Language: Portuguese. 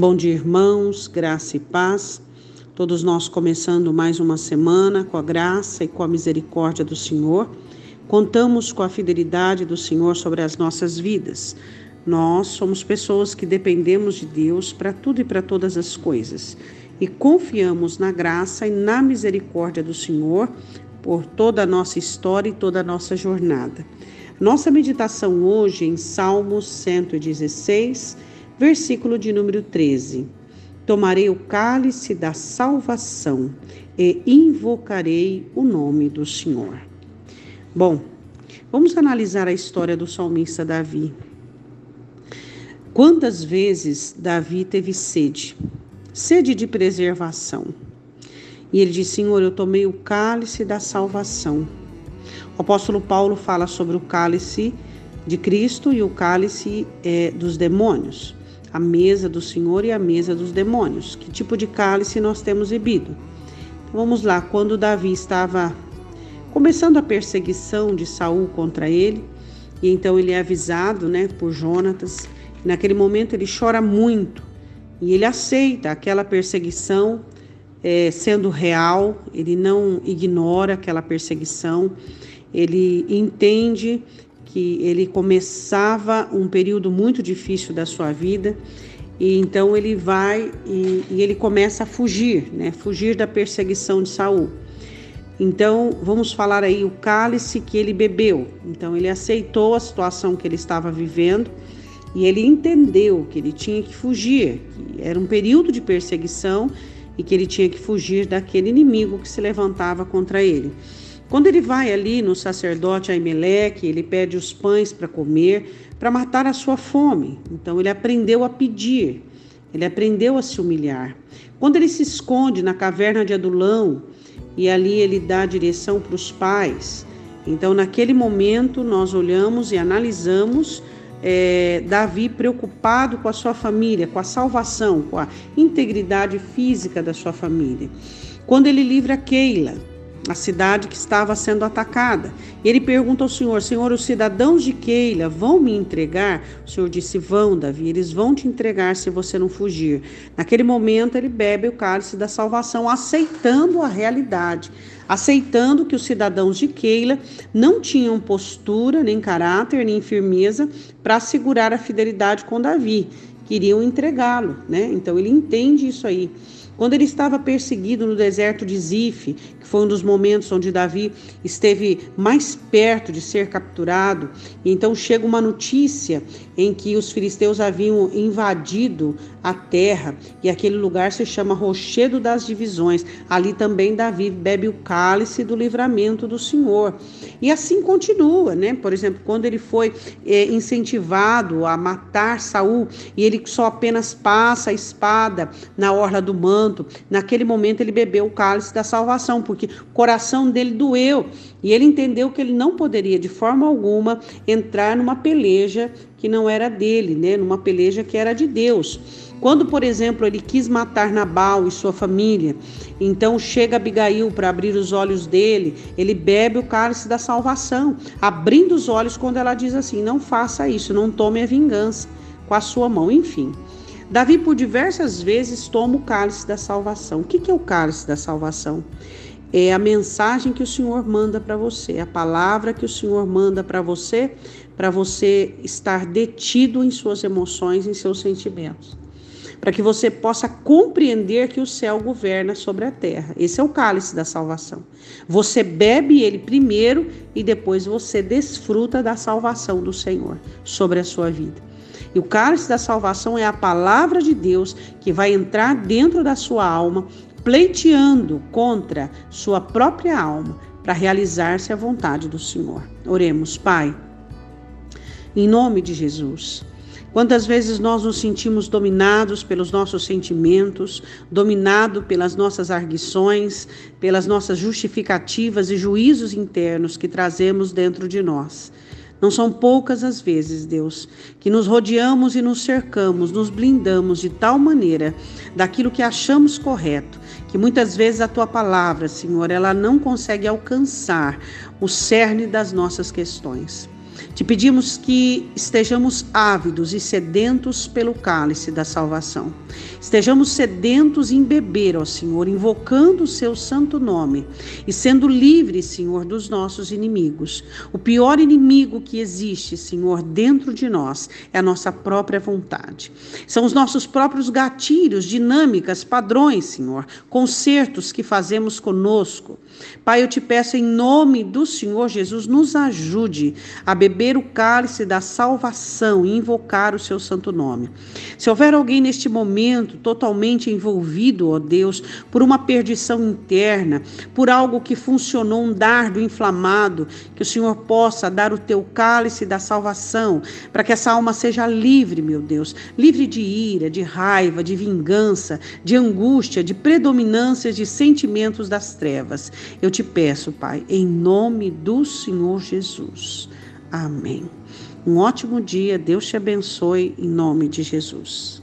Bom dia, irmãos, graça e paz. Todos nós começando mais uma semana com a graça e com a misericórdia do Senhor. Contamos com a fidelidade do Senhor sobre as nossas vidas. Nós somos pessoas que dependemos de Deus para tudo e para todas as coisas e confiamos na graça e na misericórdia do Senhor por toda a nossa história e toda a nossa jornada. Nossa meditação hoje em Salmos 116 versículo de número 13. Tomarei o cálice da salvação e invocarei o nome do Senhor. Bom, vamos analisar a história do salmista Davi. Quantas vezes Davi teve sede? Sede de preservação. E ele diz: Senhor, eu tomei o cálice da salvação. O apóstolo Paulo fala sobre o cálice de Cristo e o cálice é, dos demônios a mesa do Senhor e a mesa dos demônios. Que tipo de cálice nós temos bebido? Então, vamos lá, quando Davi estava começando a perseguição de Saul contra ele, e então ele é avisado, né, por Jonatas. Naquele momento ele chora muito e ele aceita aquela perseguição é, sendo real. Ele não ignora aquela perseguição. Ele entende que ele começava um período muito difícil da sua vida e então ele vai e, e, ele começa a fugir, né? Fugir da perseguição de Saul. Então vamos falar aí o cálice que ele bebeu. Então ele aceitou a situação que ele estava vivendo e ele entendeu que ele tinha que fugir, que era um período de perseguição e que ele tinha que fugir daquele inimigo que se levantava contra ele. Quando ele vai ali no sacerdote Aimeleque, ele pede os pães para comer, para matar a sua fome. Então ele aprendeu a pedir, ele aprendeu a se humilhar. Quando ele se esconde na caverna de Adulão e ali ele dá a direção para os pais, então naquele momento nós olhamos e analisamos é, Davi preocupado com a sua família, com a salvação, com a integridade física da sua família. Quando ele livra Keila, a cidade que estava sendo atacada. E ele pergunta ao Senhor: Senhor, os cidadãos de Keila vão me entregar? O Senhor disse: Vão, Davi, eles vão te entregar se você não fugir. Naquele momento, ele bebe o cálice da salvação, aceitando a realidade, aceitando que os cidadãos de Keila não tinham postura, nem caráter, nem firmeza para assegurar a fidelidade com Davi. Queriam entregá-lo, né? Então ele entende isso aí. Quando ele estava perseguido no deserto de Zif, que foi um dos momentos onde Davi esteve mais perto de ser capturado, então chega uma notícia em que os filisteus haviam invadido a terra, e aquele lugar se chama Rochedo das Divisões. Ali também Davi bebe o cálice do livramento do Senhor. E assim continua, né? Por exemplo, quando ele foi é, incentivado a matar Saul, e ele só apenas passa a espada na orla do manto, naquele momento ele bebeu o cálice da salvação, porque o coração dele doeu e ele entendeu que ele não poderia de forma alguma entrar numa peleja que não era dele, né? Numa peleja que era de Deus. Quando, por exemplo, ele quis matar Nabal e sua família, então chega Abigail para abrir os olhos dele, ele bebe o cálice da salvação, abrindo os olhos quando ela diz assim: Não faça isso, não tome a vingança com a sua mão, enfim. Davi, por diversas vezes, toma o cálice da salvação. O que é o cálice da salvação? É a mensagem que o Senhor manda para você, a palavra que o Senhor manda para você, para você estar detido em suas emoções, em seus sentimentos. Para que você possa compreender que o céu governa sobre a terra. Esse é o cálice da salvação. Você bebe ele primeiro e depois você desfruta da salvação do Senhor sobre a sua vida. E o cálice da salvação é a palavra de Deus que vai entrar dentro da sua alma, pleiteando contra sua própria alma, para realizar-se a vontade do Senhor. Oremos, Pai. Em nome de Jesus. Quantas vezes nós nos sentimos dominados pelos nossos sentimentos, dominados pelas nossas arguições, pelas nossas justificativas e juízos internos que trazemos dentro de nós. Não são poucas as vezes, Deus, que nos rodeamos e nos cercamos, nos blindamos de tal maneira daquilo que achamos correto, que muitas vezes a tua palavra, Senhor, ela não consegue alcançar o cerne das nossas questões. Te pedimos que estejamos ávidos e sedentos pelo cálice da salvação. Estejamos sedentos em beber, ó Senhor, invocando o seu santo nome e sendo livres, Senhor, dos nossos inimigos. O pior inimigo que existe, Senhor, dentro de nós é a nossa própria vontade. São os nossos próprios gatilhos, dinâmicas, padrões, Senhor, concertos que fazemos conosco. Pai, eu te peço em nome do Senhor Jesus, nos ajude a beber o cálice da salvação e invocar o seu santo nome. Se houver alguém neste momento totalmente envolvido, ó Deus, por uma perdição interna, por algo que funcionou, um dardo inflamado, que o Senhor possa dar o teu cálice da salvação, para que essa alma seja livre, meu Deus, livre de ira, de raiva, de vingança, de angústia, de predominâncias de sentimentos das trevas. Eu te peço, Pai, em nome do Senhor Jesus. Amém. Um ótimo dia, Deus te abençoe em nome de Jesus.